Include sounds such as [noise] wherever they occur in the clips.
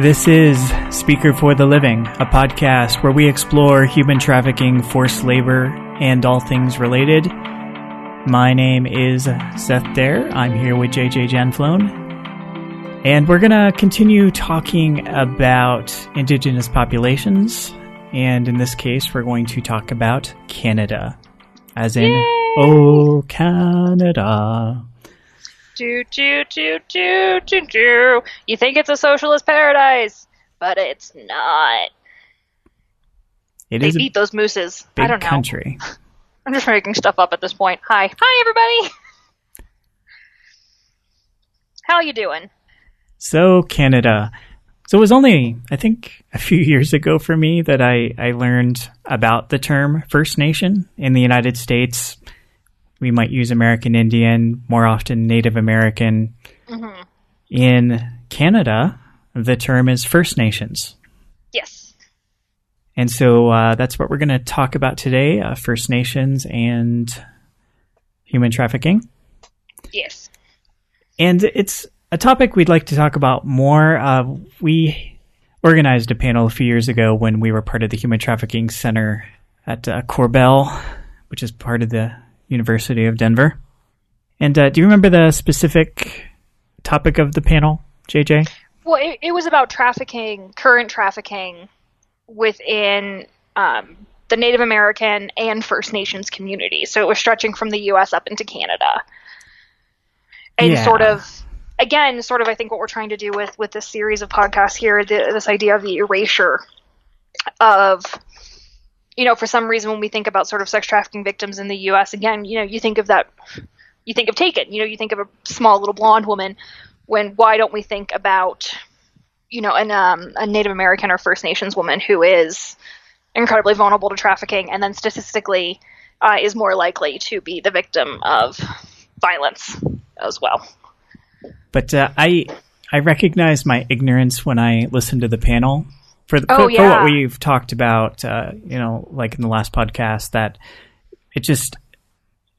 This is Speaker for the Living, a podcast where we explore human trafficking, forced labor, and all things related. My name is Seth Dare. I'm here with JJ Genflone. And we're going to continue talking about indigenous populations. And in this case, we're going to talk about Canada. As in, Yay! oh, Canada. Do do do do do do. You think it's a socialist paradise, but it's not. It They is beat those mooses. I don't know. country. [laughs] I'm just making stuff up at this point. Hi, hi everybody. [laughs] How you doing? So Canada. So it was only, I think, a few [laughs] years ago for me that I, I learned about the term First Nation in the United States. We might use American Indian, more often Native American. Mhm. In Canada, the term is First Nations. Yes. And so uh, that's what we're going to talk about today uh, First Nations and human trafficking. Yes. And it's a topic we'd like to talk about more. Uh, we organized a panel a few years ago when we were part of the Human Trafficking Center at uh, Korbel, which is part of the University of Denver. And uh, do you remember the specific topic of the panel, JJ? Well, it, it was about trafficking, current trafficking within um, the Native American and First Nations communities. So it was stretching from the U.S. up into Canada, and Yeah. sort of, again, sort of, I think what we're trying to do with with this series of podcasts here, the, this idea of the erasure of. You know, for some reason, when we think about sort of sex trafficking victims in the U.S., again, you know, you think of that, you think of Taken. You know, you think of a small little blonde woman. When why don't we think about you know, an, um, a Native American or First Nations woman who is incredibly vulnerable to trafficking and then statistically uh, is more likely to be the victim of violence as well. But uh, I I recognize my ignorance when I listened to the panel for the, Oh, for, for what we've talked about. Uh, you know, like in the last podcast, that it just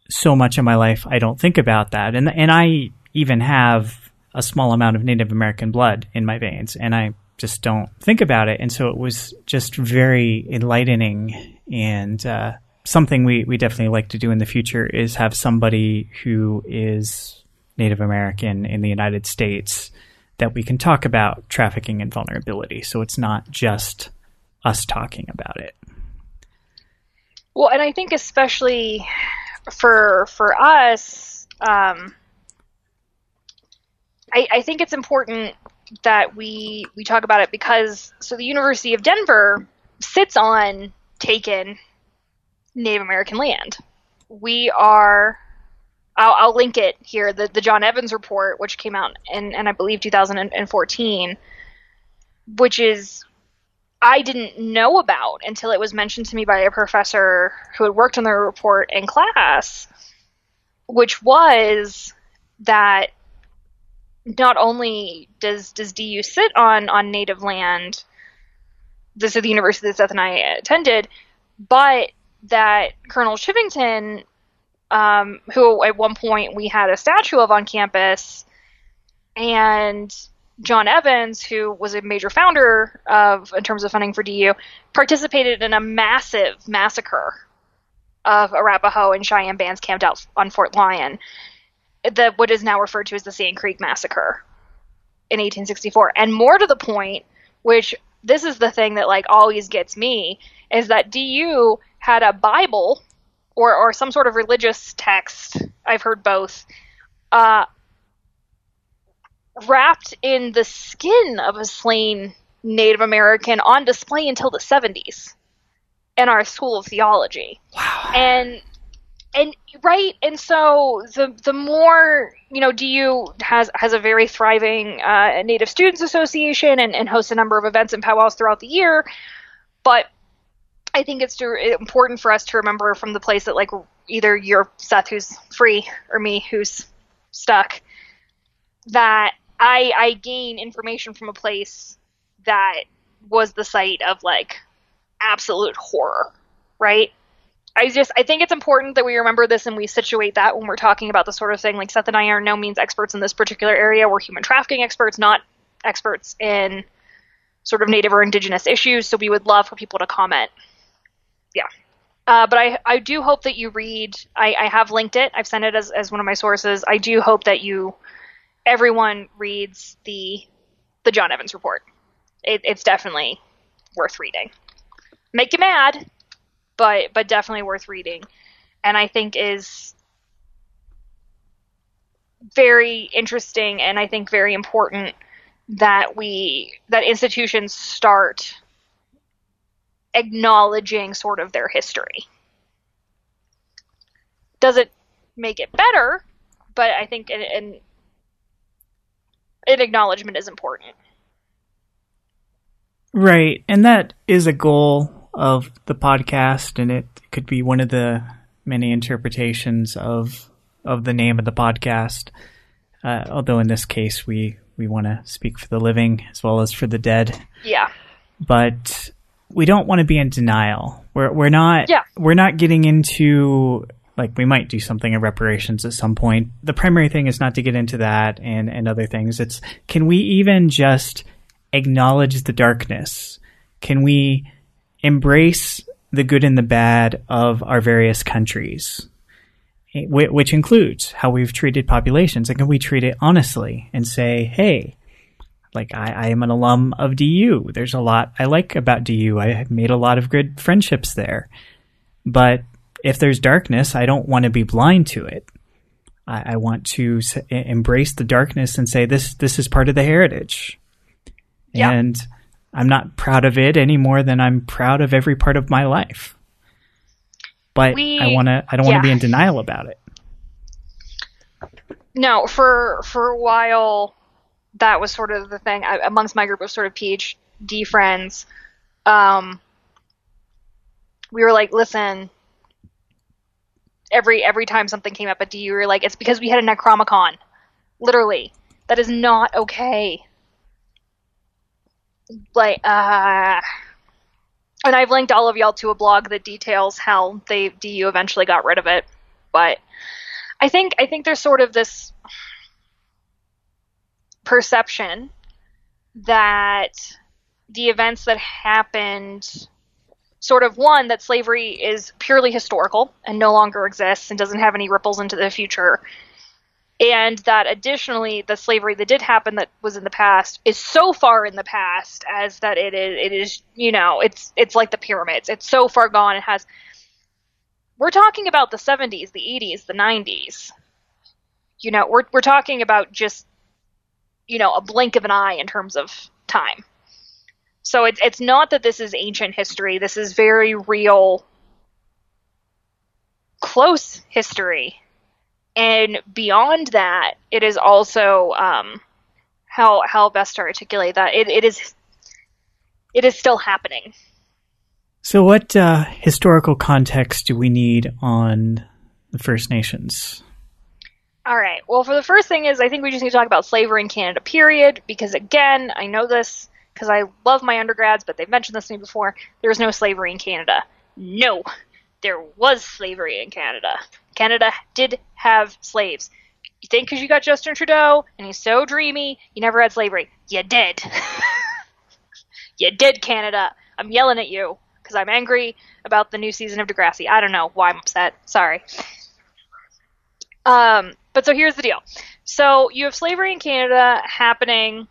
so much in my life I don't think about that, and and I even have a small amount of Native American blood in my veins, and I just don't think about it. And so it was just very enlightening and uh, something we, we definitely like to do in the future is have somebody who is Native American in the United States that we can talk about trafficking and vulnerability. So it's not just us talking about it. Well, and I think especially for for us, um, I, I think it's important that we we talk about it because so the University of Denver sits on taken Native American land. We are. I'll, I'll link it here. The the John Evans report, which came out in, in I believe 2014, which is I didn't know about until it was mentioned to me by a professor who had worked on the report in class, which was that not only does does DU sit on on native land, this is the university that Seth and I attended, but that Colonel Chivington, um, who at one point we had a statue of on campus, and John Evans, who was a major founder of in terms of funding for DU, participated in a massive massacre of Arapaho and Cheyenne bands camped out on Fort Lyon, the what is now referred to as the Sand Creek Massacre in 1864. And more to the point, which this is the thing that like always gets me, is that DU had a Bible or or some sort of religious text. I've heard both. Uh, wrapped in the skin of a slain Native American on display until the 70s in our School of Theology. Wow. And and right and so the the more you know DU has has a very thriving uh, Native Students Association and, and hosts a number of events and powwows throughout the year, but I think it's important for us to remember from the place that like either you're Seth who's free or me who's stuck that I I gain information from a place that was the site of like absolute horror, right? I just I think it's important that we remember this and we situate that when we're talking about the sort of thing. Like Seth and I are no means experts in this particular area. We're human trafficking experts, not experts in sort of native or indigenous issues. So we would love for people to comment. Yeah. Uh, but I, I do hope that you read. I, I have linked it. I've sent it as, as one of my sources. I do hope that you, everyone reads the the John Evans report. It, it's definitely worth reading. Make you mad, but but definitely worth reading, and I think is very interesting and I think very important that we that institutions start acknowledging sort of their history. Does it make it better? But I think an, an, an acknowledgement is important. Right. And that is a goal of the podcast, and it could be one of the many interpretations of of the name of the podcast. Uh, although in this case, we we want to speak for the living as well as for the dead. Yeah. But we don't want to be in denial. We're we're not yeah. we're not getting into like we might do something in reparations at some point. The primary thing is not to get into that and and other things. It's can we even just acknowledge the darkness? Can we embrace the good and the bad of our various countries? Which includes how we've treated populations, and can we treat it honestly and say, "Hey, like I, I am an alum of DU. There's a lot I like about DU. I made a lot of good friendships there. But if there's darkness, I don't want to be blind to it. I, I want to s- embrace the darkness and say this this is part of the heritage. Yeah. And I'm not proud of it any more than I'm proud of every part of my life. But We- I want to I don't want to be in denial about it. No, for for a while, that was sort of the thing I, amongst my group of sort of PhD friends. Um, we were like, listen. Every every time something came up at DU, we were like, it's because we had a Necromicon. Literally, that is not okay. Like, uh, and I've linked all of y'all to a blog that details how they DU eventually got rid of it, but. I think I think there's sort of this perception that the events that happened sort of one that slavery is purely historical and no longer exists and doesn't have any ripples into the future and that additionally the slavery that did happen that was in the past is so far in the past as that it is it is you know it's it's like the pyramids it's so far gone it has we're talking about the 70s, the 80s, the 90s. You know, we're we're talking about just you know, a blink of an eye in terms of time. So it's it's not that this is ancient history. This is very real close history. And beyond that, it is also um, how how best to articulate that. It it is it is still happening. So, what uh, historical context do we need on the First Nations? All right. Well, for the first thing is, I think we just need to talk about slavery in Canada, period. Because again, I know this because I love my undergrads, but they've mentioned this to me before. There's no slavery in Canada. No, there was slavery in Canada. Canada did have slaves. You think because you got Justin Trudeau and he's so dreamy, you never had slavery? You did. [laughs] you did, Canada. I'm yelling at you because I'm angry about the new season of Degrassi. I don't know why I'm upset. Sorry. Um, but so here's the deal. So you have slavery in Canada happening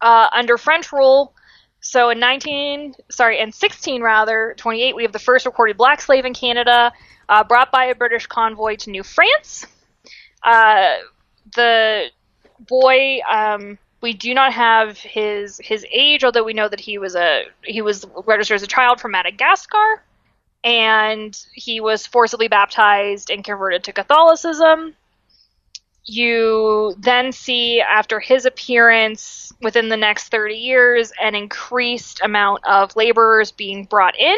uh, under French rule. So in 19, sorry, in 16 rather, 28, we have the first recorded black slave in Canada, uh, brought by a British convoy to New France. Uh, the boy, um, we do not have his his age, although we know that he was a he was registered as a child from Madagascar, and he was forcibly baptized and converted to Catholicism. You then see after his appearance within the next 30 years an increased amount of laborers being brought in.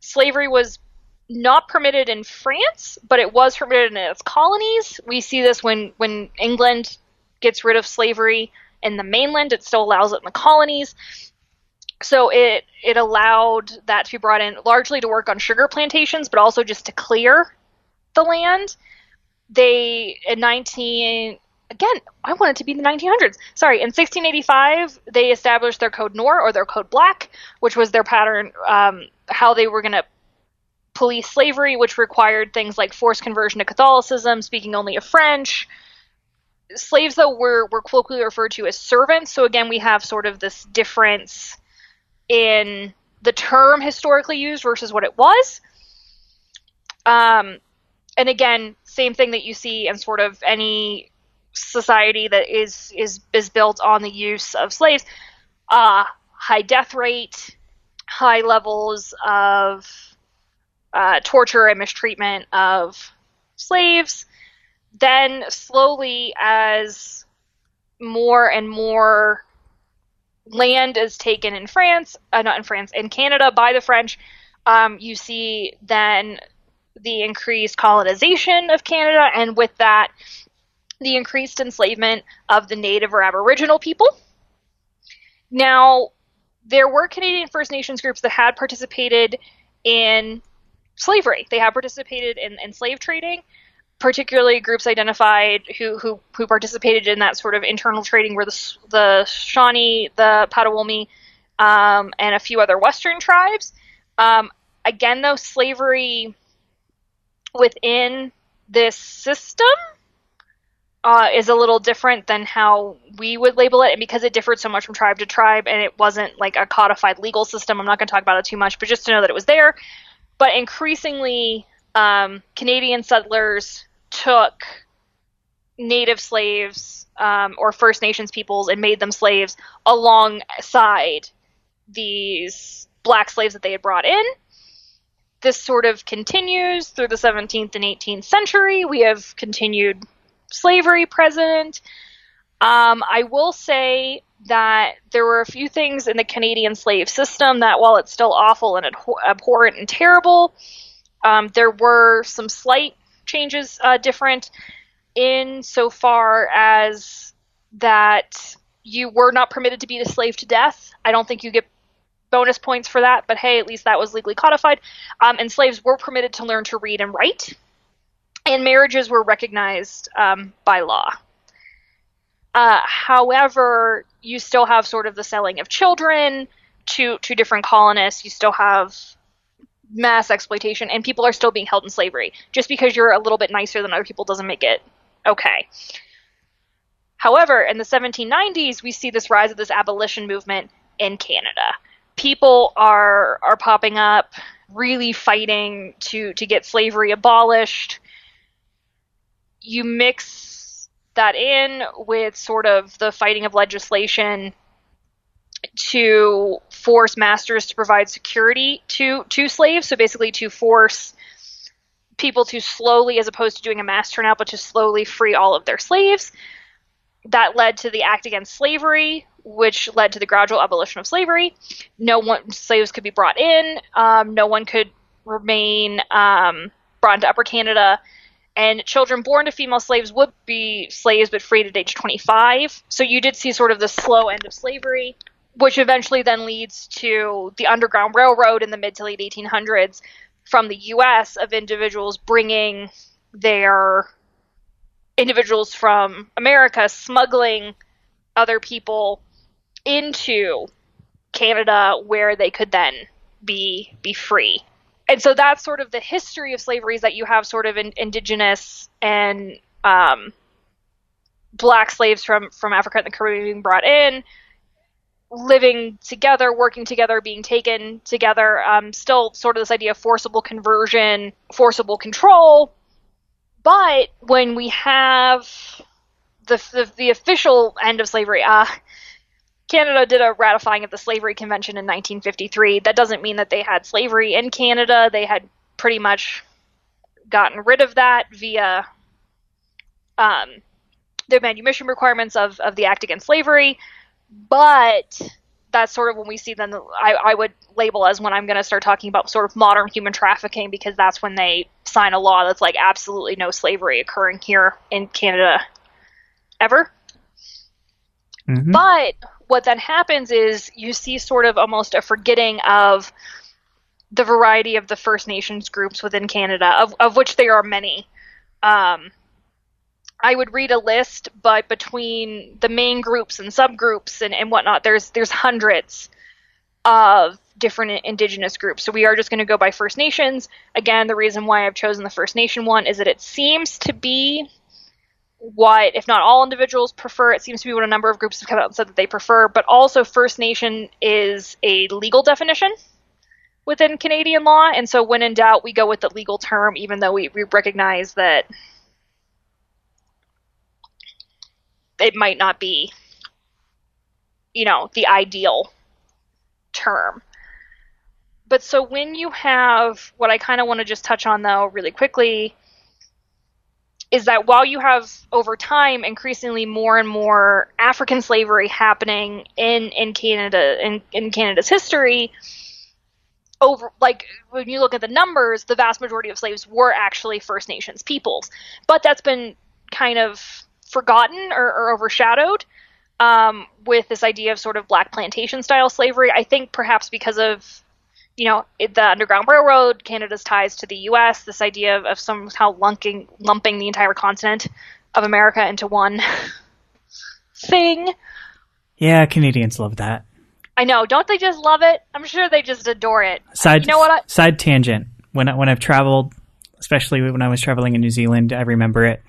Slavery was not permitted in France, but it was permitted in its colonies. We see this when when England gets rid of slavery in the mainland, it still allows it in the colonies. So it it allowed that to be brought in largely to work on sugar plantations, but also just to clear the land. They in 19 again, I want it to be the 1900s. Sorry, in 1685, they established their Code Noir or their Code Black, which was their pattern, um, how they were going to police slavery, which required things like forced conversion to Catholicism, speaking only of French. Slaves, though, were, were colloquially referred to as servants. So again, we have sort of this difference in the term historically used versus what it was. Um, and again, same thing that you see in sort of any society that is is is built on the use of slaves. Uh, high death rate, high levels of uh, torture and mistreatment of slaves. Then slowly, as more and more land is taken in France, uh, not in France, in Canada by the French, um, you see then the increased colonization of Canada, and with that, the increased enslavement of the Native or Aboriginal people. Now, there were Canadian First Nations groups that had participated in slavery. They had participated in, in slave trading, particularly groups identified who, who, who participated in that sort of internal trading were the, the Shawnee, the Potawatomi, um, and a few other Western tribes. Um, again, though, slavery within this system uh, is a little different than how we would label it, and because it differed so much from tribe to tribe, and it wasn't like a codified legal system. I'm not going to talk about it too much, but just to know that it was there. But increasingly, um, Canadian settlers took native slaves um, or First Nations peoples and made them slaves alongside these black slaves that they had brought in. This sort of continues through the 17th and 18th century. We have continued slavery present. Um, I will say that there were a few things in the Canadian slave system that, while it's still awful and abhorrent and terrible, um, there were some slight changes uh, different in so far as that you were not permitted to be a slave to death. I don't think you get bonus points for that, but hey, at least that was legally codified. Um, and slaves were permitted to learn to read and write and marriages were recognized um, by law. Uh, however, you still have sort of the selling of children to to different colonists. You still have mass exploitation, and people are still being held in slavery. Just because you're a little bit nicer than other people doesn't make it okay. However, in the 1790s, we see this rise of this abolition movement in Canada. People are are popping up, really fighting to to get slavery abolished you mix that in with sort of the fighting of legislation to force masters to provide security to to slaves. So basically to force people to slowly as opposed to doing a mass turnout but to slowly free all of their slaves. That led to the act against slavery which led to the gradual abolition of slavery. No one slaves could be brought in. Um, no one could remain um, brought into upper canada. And children born to female slaves would be slaves but freed at age 25. So you did see sort of the slow end of slavery, which eventually then leads to the Underground Railroad in the mid to late 1800s from the US of individuals bringing their individuals from America smuggling other people into Canada where they could then be be free. And so that's sort of the history of slavery is that you have sort of in, indigenous and um, black slaves from from Africa and the Caribbean being brought in, living together, working together, being taken together. Um, still, sort of this idea of forcible conversion, forcible control. But when we have the the, the official end of slavery, uh, Canada did a ratifying of the Slavery Convention in 1953. That doesn't mean that they had slavery in Canada. They had pretty much gotten rid of that via um, the manumission requirements of, of the Act Against Slavery. But that's sort of when we see them I, I would label as when I'm going to start talking about sort of modern human trafficking because that's when they sign a law that's like absolutely no slavery occurring here in Canada ever. Mm-hmm. But what then happens is you see sort of almost a forgetting of the variety of the First Nations groups within Canada, of, of which there are many. Um, I would read a list, but between the main groups and subgroups and, and whatnot, there's there's hundreds of different indigenous groups. So we are just going to go by First Nations. Again, the reason why I've chosen the First Nation one is that it seems to be what, if not all individuals prefer, it seems to be what a number of groups have come out and said that they prefer, but also First Nation is a legal definition within Canadian law, and so when in doubt, we go with the legal term, even though we, we recognize that it might not be, you know, the ideal term. But so when you have what I kind of want to just touch on though, really quickly, is that while you have over time increasingly more and more African slavery happening in in Canada in, in Canada's history, over like when you look at the numbers, the vast majority of slaves were actually First Nations peoples, but that's been kind of forgotten or, or overshadowed um, with this idea of sort of black plantation style slavery. I think perhaps because of you know the Underground Railroad, Canada's ties to the U.S., this idea of, of somehow lumping lumping the entire continent of America into one [laughs] thing. Yeah, Canadians love that. I know, don't they just love it? I'm sure they just adore it. Side, you know what? I, side tangent. When I, when I've traveled, especially when I was traveling in New Zealand, I remember it.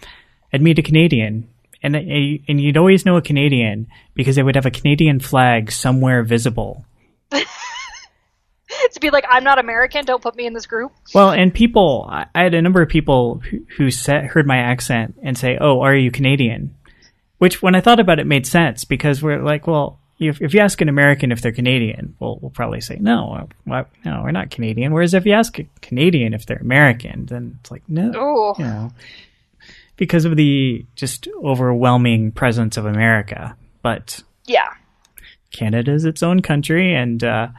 I'd meet a Canadian, and and you'd always know a Canadian because they would have a Canadian flag somewhere visible. [laughs] to be like, I'm not American. Don't put me in this group. Well, and people, I had a number of people who, who said, heard my accent and say, "Oh, are you Canadian?" Which, when I thought about it, made sense because we're like, well, if, if you ask an American if they're Canadian, well, we'll probably say no, uh, no, we're not Canadian. Whereas if you ask a Canadian if they're American, then it's like no, Ooh. you know, because of the just overwhelming presence of America. But yeah, Canada is its own country, and uh,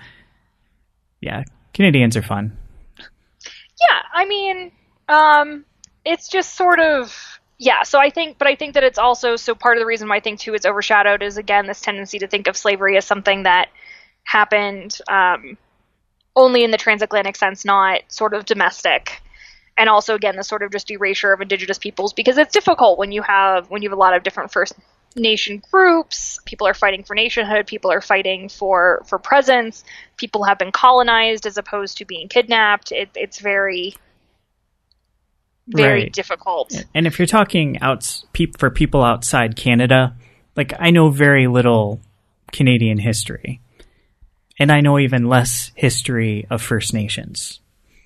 yeah, Canadians are fun. Yeah, I mean, um, it's just sort of yeah so i think but i think that it's also so part of the reason why i think too it's overshadowed is again this tendency to think of slavery as something that happened um, only in the transatlantic sense not sort of domestic and also again the sort of just erasure of indigenous peoples because it's difficult when you have when you have a lot of different first nation groups people are fighting for nationhood people are fighting for for presence people have been colonized as opposed to being kidnapped it, it's very very Right. difficult And if you're talking out for people outside Canada, like I know very little Canadian history, and I know even less history of First Nations.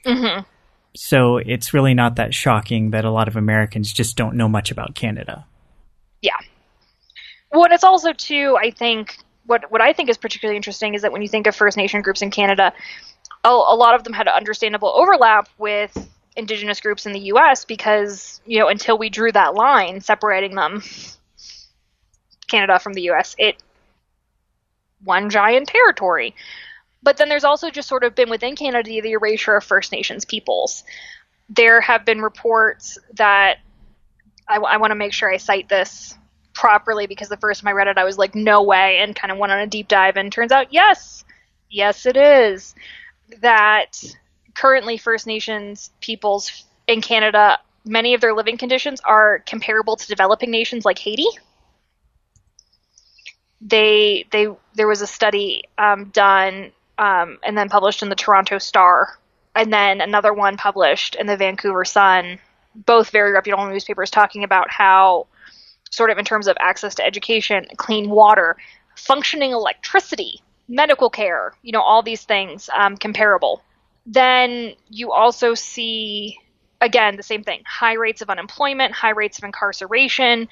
Mhm. So it's really not that shocking that a lot of Americans just don't know much about Canada. Yeah. Well, and it's also too. I think what what I think is particularly interesting is that when you think of First Nation groups in Canada, a, a lot of them had understandable overlap with Indigenous groups in the U.S. because you know until we drew that line separating them, Canada from the U.S., it one giant territory. But then there's also just sort of been within Canada the erasure of First Nations peoples. There have been reports that I, I want to make sure I cite this properly because the first time I read it, I was like, no way, and kind of went on a deep dive. And turns out, yes, yes, it is. That currently First Nations peoples in Canada, many of their living conditions are comparable to developing nations like Haiti. They, they, there was a study um, done um, and then published in the Toronto Star, and then another one published in the Vancouver Sun, both very reputable newspapers talking about how sort of in terms of access to education, clean water, functioning electricity, medical care, you know, all these things um, comparable. Then you also see, again, the same thing high rates of unemployment, high rates of incarceration,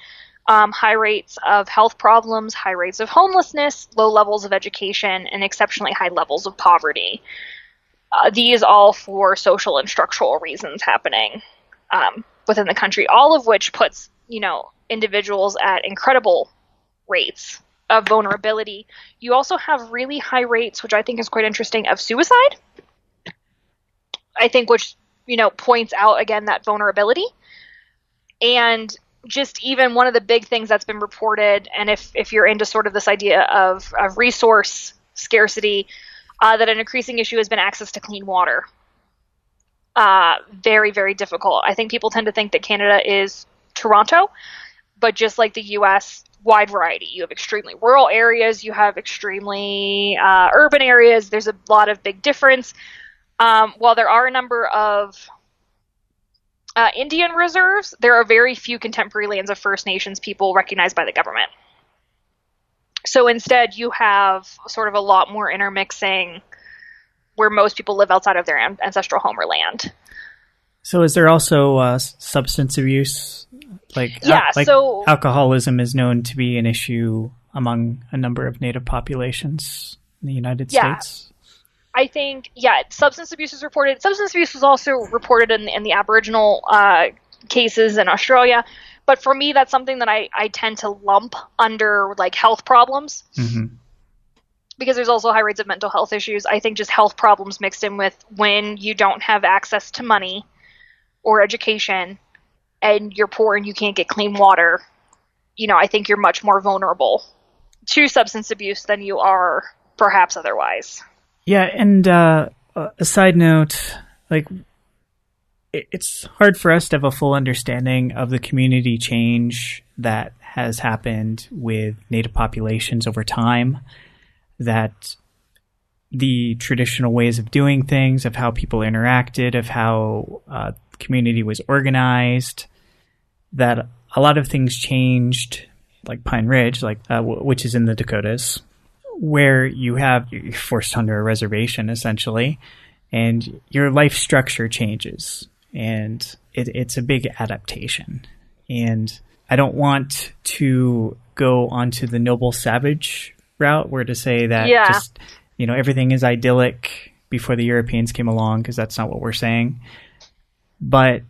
um, high rates of health problems, high rates of homelessness, low levels of education, and exceptionally high levels of poverty. Uh, these all for social and structural reasons happening um, within the country, all of which puts, you know, individuals at incredible rates of vulnerability. You also have really high rates, which I think is quite interesting, of suicide. I think which, you know, points out again that vulnerability. And just even one of the big things that's been reported, and if, if you're into sort of this idea of, of resource scarcity, uh, that an increasing issue has been access to clean water. Uh, very, very difficult. I think people tend to think that Canada is Toronto, but just like the U.S., wide variety. You have extremely rural areas, you have extremely uh, urban areas. There's a lot of big difference. Um, while there are a number of uh, Indian reserves, there are very few contemporary lands of First Nations people recognized by the government. So instead, you have sort of a lot more intermixing where most people live outside of their ancestral home or land. So, is there also uh, substance abuse? Like, yeah, al- like so alcoholism is known to be an issue among a number of Native populations in the United Yeah. States. I think, yeah, substance abuse is reported. Substance abuse was also reported in, in the Aboriginal uh, cases in Australia. But for me, that's something that I, I tend to lump under like health problems hmm because there's also high rates of mental health issues. I think just health problems mixed in with when you don't have access to money or education and you're poor and you can't get clean water. You know, I think you're much more vulnerable to substance abuse than you are perhaps otherwise. Yeah, and uh, a side note, like it- it's hard for us to have a full understanding of the community change that has happened with native populations over time. That the traditional ways of doing things, of how people interacted, of how uh, community was organized, that a lot of things changed, like Pine Ridge, like uh, w- which is in the Dakotas, where you have you're forced onto a reservation essentially, and your life structure changes, and it, it's a big adaptation. And I don't want to go onto the noble savage route, where to say that Yeah. just you know everything is idyllic before the Europeans came along, because that's not what we're saying. But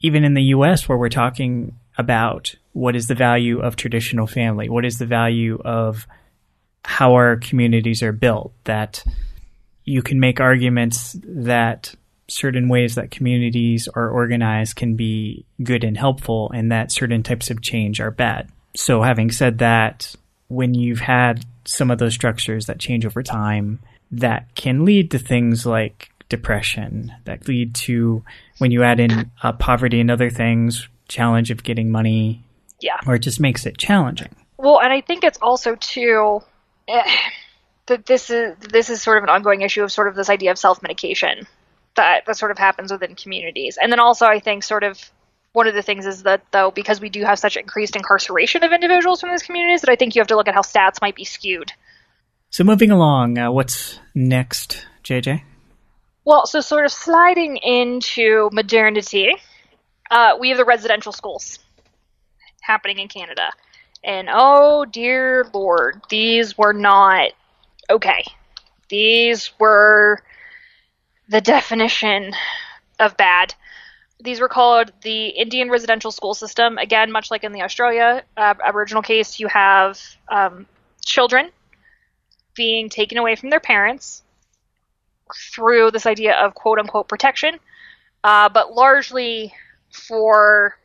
even in the U.S., where we're talking about what is the value of traditional family, what is the value of how our communities are built, that you can make arguments that certain ways that communities are organized can be good and helpful, and that certain types of change are bad. So, having said that, when you've had some of those structures that change over time, that can lead to things like depression, that lead to when you add in uh, poverty and other things, challenge of getting money, Yeah. or it just makes it challenging. Well, and I think it's also too [sighs] that this is this is sort of an ongoing issue of sort of this idea of self medication that that sort of happens within communities, and then also I think sort of one of the things is that though because we do have such increased incarceration of individuals from these communities, that I think you have to look at how stats might be skewed. So, moving along, uh, what's next, JJ? Well, so sort of sliding into modernity, uh, we have the residential schools happening in Canada. And oh dear lord, these were not okay. These were the definition of bad. These were called the Indian residential school system. Again, much like in the Australia uh, Aboriginal case, you have um, children being taken away from their parents through this idea of quote unquote protection, uh, but largely for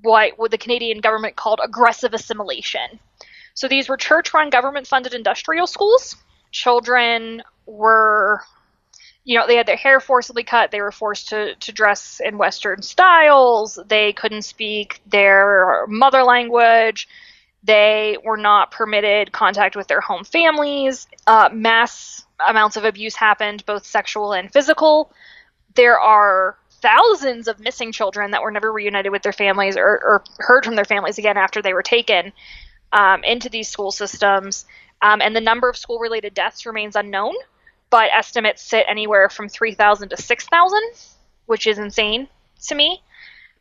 what, the Canadian government called aggressive assimilation. So these were church run, government funded industrial schools. Children were, you know, they had their hair forcibly cut. They were forced to, to dress in Western styles. They couldn't speak their mother language. They were not permitted contact with their home families. Uh, mass amounts of abuse happened, both sexual and physical. There are thousands of missing children that were never reunited with their families or, or heard from their families again after they were taken um, into these school systems. Um, and the number of school related deaths remains unknown, but estimates sit anywhere from 3,000 to 6,000, which is insane to me.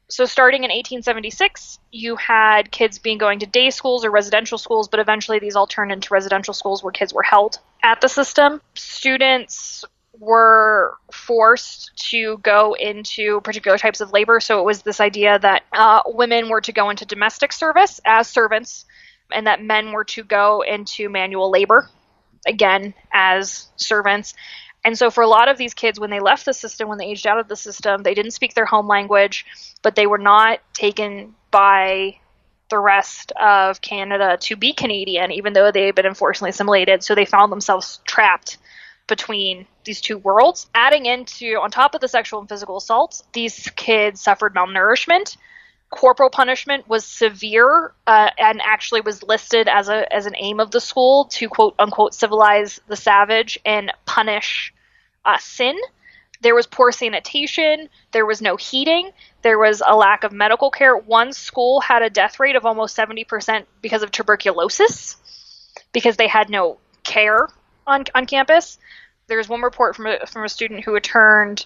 So, starting in 1876, you had kids being going to day schools or residential schools, but eventually these all turned into residential schools where kids were held at the system. Students were forced to go into particular types of labor. So it was this idea that uh, women were to go into domestic service as servants, and that men were to go into manual labor, again, as servants. And so, for a lot of these kids, when they left the system, when they aged out of the system, they didn't speak their home language, but they were not taken by the rest of Canada to be Canadian, even though they had been unfortunately assimilated. So they found themselves trapped between these two worlds. Adding into, on top of the sexual and physical assaults, these kids suffered malnourishment. corporal punishment was severe uh, and actually was listed as a as an aim of the school to quote unquote civilize the savage and punish uh, sin. There was poor sanitation. There was no heating. There was a lack of medical care. One school had a death rate of almost 70% because of tuberculosis because they had no care on, on campus. There's one report from a, from a student who returned,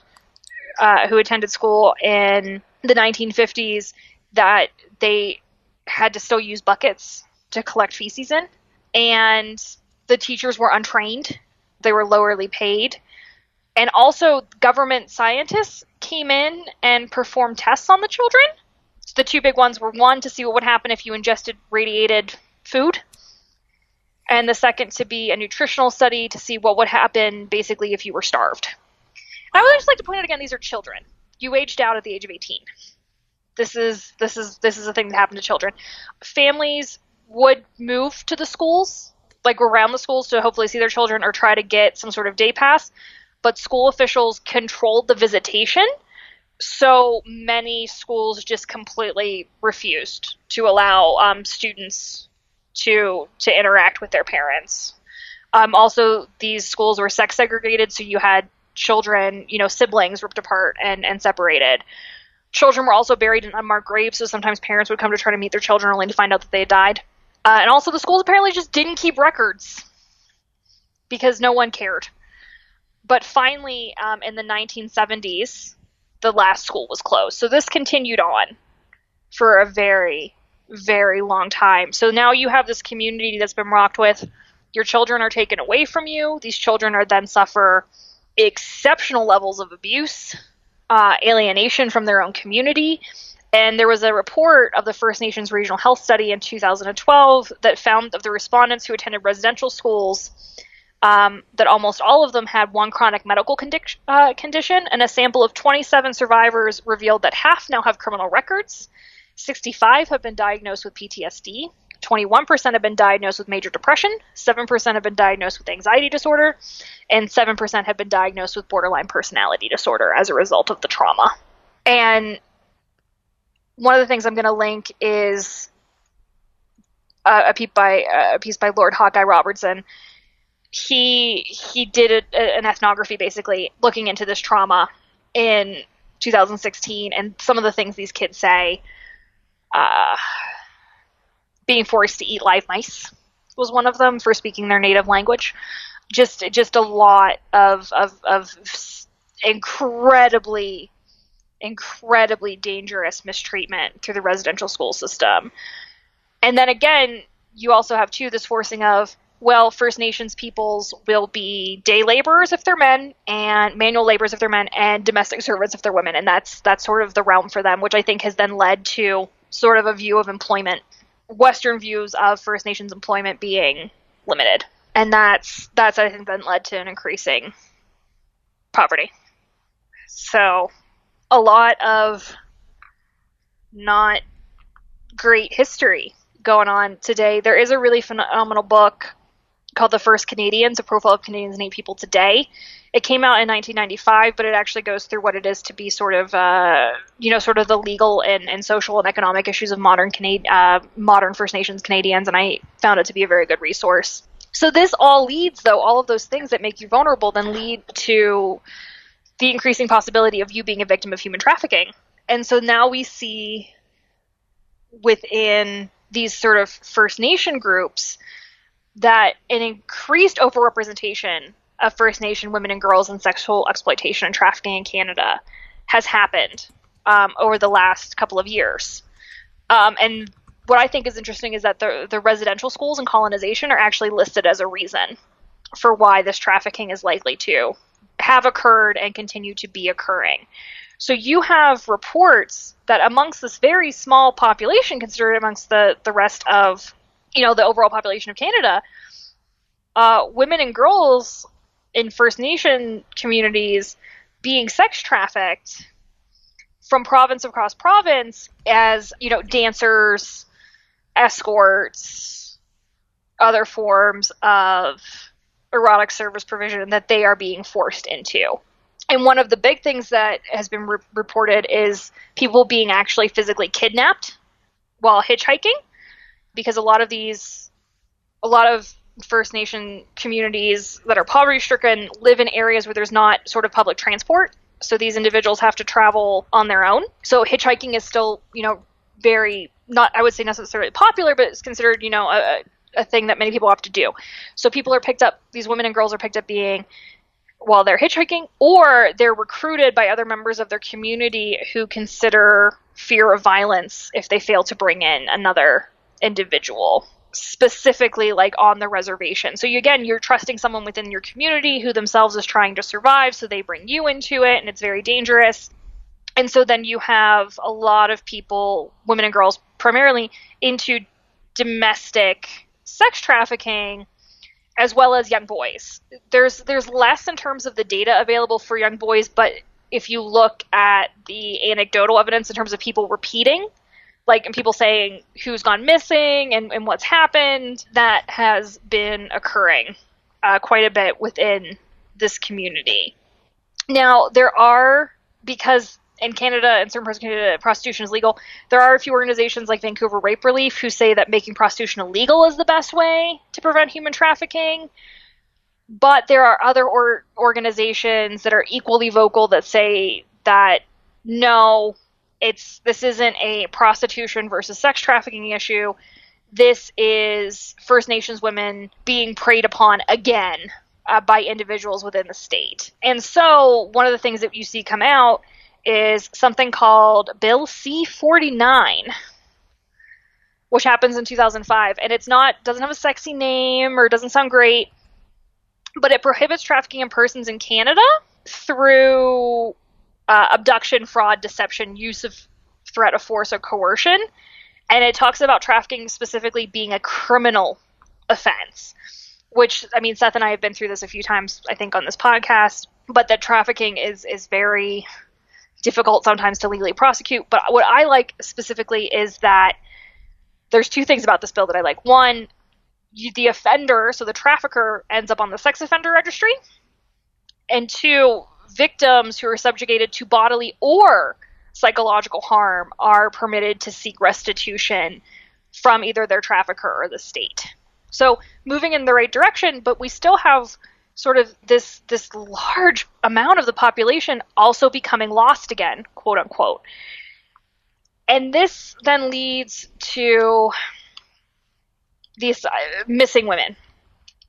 uh, who attended school in the 1950s that they had to still use buckets to collect feces in, and the teachers were untrained. They were lowerly paid. And also, government scientists came in and performed tests on the children. So the two big ones were one, to see what would happen if you ingested radiated food, and the second to be a nutritional study to see what would happen basically if you were starved. I would just like to point out again these are children. You aged out at the age of 18. This is this is this is a thing that happened to children. Families would move to the schools, like around the schools to hopefully see their children or try to get some sort of day pass, but school officials controlled the visitation. So many schools just completely refused to allow um, students to to interact with their parents. Um, also, these schools were sex segregated, so you had children, you know, siblings ripped apart and, and separated. Children were also buried in unmarked graves, so sometimes parents would come to try to meet their children only to find out that they had died. Uh, and also, the schools apparently just didn't keep records because no one cared. But finally, um, in the 1970s, the last school was closed. So this continued on for a very, very long time. So now you have this community that's been rocked with. Your children are taken away from you. These children are then suffer exceptional levels of abuse, uh, alienation from their own community. And there was a report of the First Nations Regional Health Study in 2012 that found of the respondents who attended residential schools um, that almost all of them had one chronic medical condi- uh, condition, and a sample of 27 survivors revealed that half now have criminal records, 65 have been diagnosed with PTSD, 21% have been diagnosed with major depression, 7% have been diagnosed with anxiety disorder, and 7% have been diagnosed with borderline personality disorder as a result of the trauma. And one of the things I'm going to link is a, piece by a piece by Lloyd Hawkeye Robertson. He he did a, an ethnography basically looking into this trauma in 2016 and some of the things these kids say. Uh, being forced to eat live mice was one of them for speaking their native language. Just just a lot of of, of incredibly incredibly dangerous mistreatment through the residential school system. And then again, you also have too this forcing of well, First Nations peoples will be day laborers if they're men, and manual laborers if they're men, and domestic servants if they're women, and that's that's sort of the realm for them, which I think has then led to sort of a view of employment, Western views of First Nations employment being limited, and that's that's I think then led to an increasing poverty. So, a lot of not great history going on today. There is a really phenomenal book called The First Canadians, a profile of Canada's Native People today. It came out in 1995, but it actually goes through what it is to be sort of, uh, you know, sort of the legal and, and social and economic issues of modern Canad- uh, modern First Nations Canadians, and I found it to be a very good resource. So this all leads, though, all of those things that make you vulnerable then lead to the increasing possibility of you being a victim of human trafficking. And so now we see within these sort of First Nation groups that an increased overrepresentation of First Nation women and girls in sexual exploitation and trafficking in Canada has happened um, over the last couple of years. Um, and what I think is interesting is that the, the residential schools and colonization are actually listed as a reason for why this trafficking is likely to have occurred and continue to be occurring. So you have reports that amongst this very small population considered amongst the, the rest of you know the overall population of Canada, uh, women and girls in First Nation communities being sex trafficked from province across province as you know dancers, escorts, other forms of erotic service provision that they are being forced into. And one of the big things that has been re- reported is people being actually physically kidnapped while hitchhiking, because a lot of these, a lot of First Nation communities that are poverty stricken live in areas where there's not sort of public transport. So these individuals have to travel on their own. So hitchhiking is still, you know, very not I would say necessarily popular, but it's considered, you know, a, a thing that many people have to do. So people are picked up, these women and girls are picked up being while they're hitchhiking, or they're recruited by other members of their community who consider fear of violence if they fail to bring in another individual specifically like on the reservation. So you, again, you're trusting someone within your community who themselves is trying to survive, so they bring you into it and it's very dangerous. And so then you have a lot of people, women and girls primarily into domestic sex trafficking as well as young boys. There's there's less in terms of the data available for young boys, but if you look at the anecdotal evidence in terms of people repeating, like and people saying who's gone missing and, and what's happened, that has been occurring uh, quite a bit within this community. Now there are because in Canada and certain parts of Canada, prostitution is legal. There are a few organizations like Vancouver Rape Relief who say that making prostitution illegal is the best way to prevent human trafficking. But there are other or- organizations that are equally vocal that say that no, it's this isn't a prostitution versus sex trafficking issue. This is First Nations women being preyed upon again uh, by individuals within the state. And so, one of the things that you see come out is something called Bill C 49, which happens in 2005. And it's not, doesn't have a sexy name or doesn't sound great, but it prohibits trafficking in persons in Canada through uh, abduction, fraud, deception, use of threat of force or coercion. And it talks about trafficking specifically being a criminal offense, which, I mean, Seth and I have been through this a few times, I think, on this podcast, but that trafficking is, is very difficult sometimes to legally prosecute. But what I like specifically is that there's two things about this bill that I like. One, you, the offender, so the trafficker, ends up on the sex offender registry. And two, victims who are subjugated to bodily or psychological harm are permitted to seek restitution from either their trafficker or the state. So moving in the right direction, but we still have sort of this this large amount of the population also becoming lost again, quote unquote. And this then leads to these uh, missing women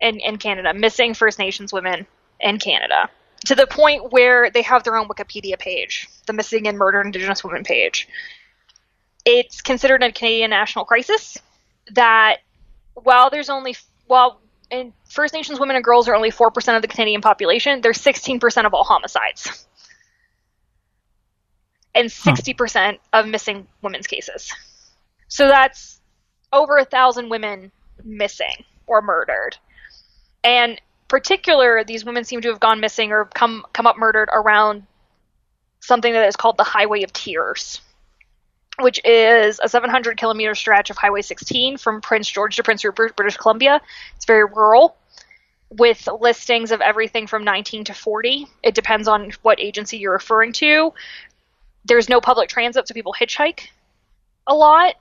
in, in Canada, missing First Nations women in Canada, to the point where they have their own Wikipedia page, the Missing and Murdered Indigenous Women page. It's considered a Canadian national crisis that while there's only while and First Nations women and girls are only 4% of the Canadian population, they're 16% of all homicides. And 60% huh. of missing women's cases. So that's over a thousand women missing or murdered. And particular, these women seem to have gone missing or come come up murdered around something that is called the Highway of Tears which is a 700 kilometer stretch of Highway 16 from Prince George to Prince Rupert, British Columbia. It's very rural with listings of everything from 19 to 40. It depends on what agency you're referring to. There's no public transit, so people hitchhike a lot.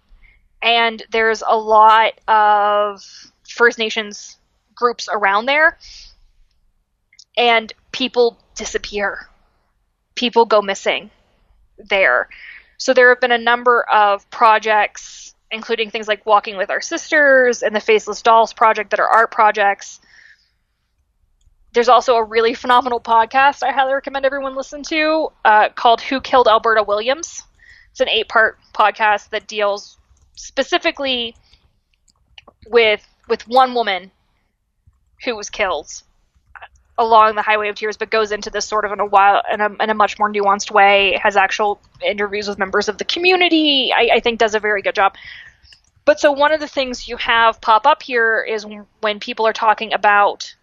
And there's a lot of First Nations groups around there. And people disappear. People go missing there. So there have been a number of projects, including things like Walking with Our Sisters and the Faceless Dolls project that are art projects. There's also a really phenomenal podcast I highly recommend everyone listen to uh, called Who Killed Alberta Williams. It's an eight part podcast that deals specifically with with one woman who was killed along the highway of tears but goes into this sort of in a while in a, in a much more nuanced way has actual interviews with members of the community I, I, think does a very good job. But so one of the things you have pop up here is when people are talking about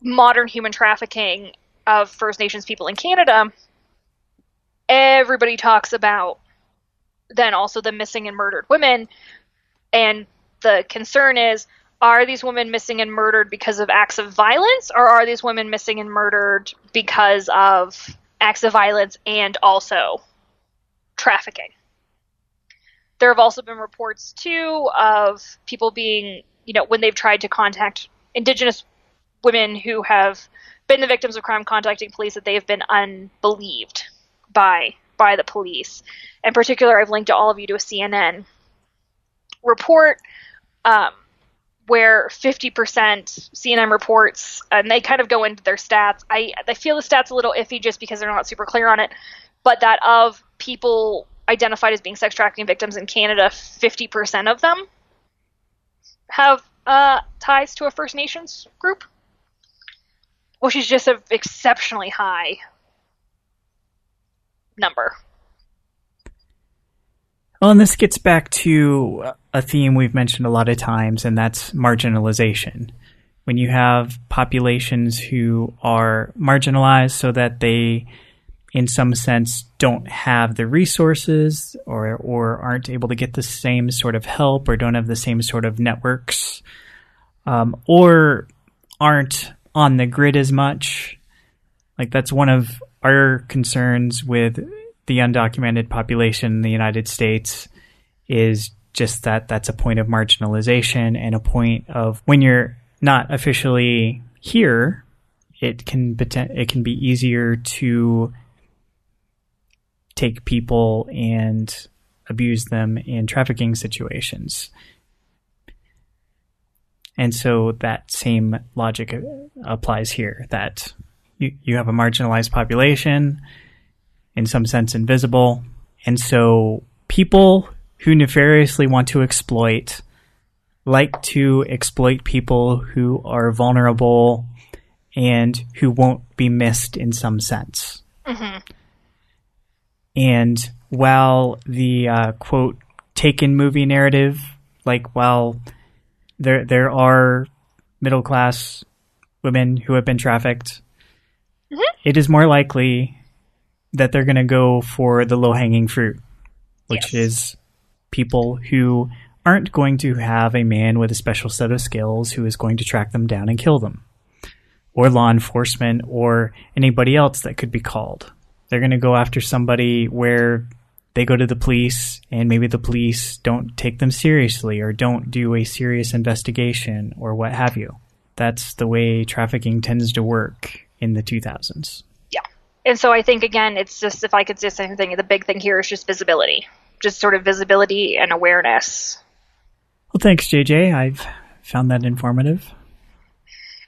modern human trafficking of first nations people in canada everybody talks about then also the missing and murdered women and the concern is are these women missing and murdered because of acts of violence, or are these women missing and murdered because of acts of violence and also trafficking? There have also been reports, too, of people being, you know, when they've tried to contact Indigenous women who have been the victims of crime contacting police, that they have been unbelieved by by the police. In particular, I've linked all of you to a CNN report um, where 50% CNN reports, and they kind of go into their stats. I, I feel the stats a little iffy just because they're not super clear on it, but that of people identified as being sex trafficking victims in Canada, 50% of them have uh, ties to a First Nations group, which is just an exceptionally high number. Well, and this gets back to a theme we've mentioned a lot of times, and that's marginalization. When you have populations who are marginalized so that they, in some sense, don't have the resources or, or aren't able to get the same sort of help or don't have the same sort of networks um, or aren't on the grid as much. Like, that's one of our concerns with the undocumented population in the United States is just that that's a point of marginalization and a point of when you're not officially here, it can it can be easier to take people and abuse them in trafficking situations. And so that same logic uh, applies here that you, you have a marginalized population, in some sense invisible, and so people who nefariously want to exploit like to exploit people who are vulnerable and who won't be missed in some sense. Mm-hmm. And while the uh, quote taken movie narrative, like while there there are middle class women who have been trafficked, mm-hmm. it is more likely that they're going to go for the low hanging fruit, which yes. is people who aren't going to have a man with a special set of skills who is going to track them down and kill them, or law enforcement, or anybody else that could be called. They're going to go after somebody where they go to the police and maybe the police don't take them seriously or don't do a serious investigation or what have you. That's the way trafficking tends to work in the 2000s. And so I think, again, it's just, if I could say something, the big thing here is just visibility just sort of visibility and awareness. Well, thanks, JJ. I've found that informative.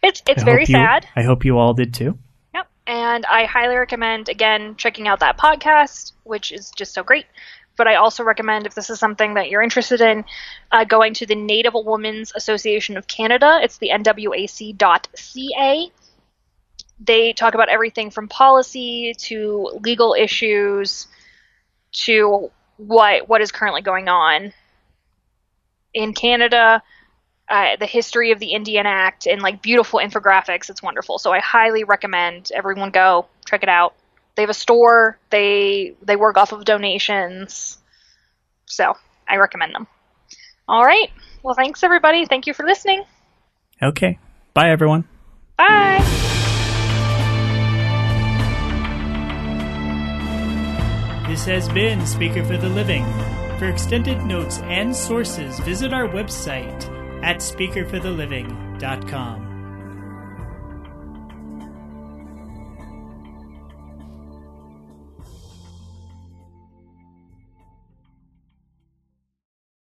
It's it's I very you, sad. I hope you all did too. Yep, and I highly recommend again checking out that podcast, which is just so great. But I also recommend if this is something that you're interested in, uh, going to the Native Women's Association of Canada. It's the NWAC.ca. They talk about everything from policy to legal issues to what what is currently going on in Canada, uh, the history of the Indian Act, and like beautiful infographics. It's wonderful. So I highly recommend everyone go check it out. They have a store. They they work off of donations. So I recommend them. All right. Well, thanks everybody. Thank you for listening. Okay. Bye everyone. Bye. This has been Speaker for the Living. For extended notes and sources, visit our website at speakerfortheliving.com.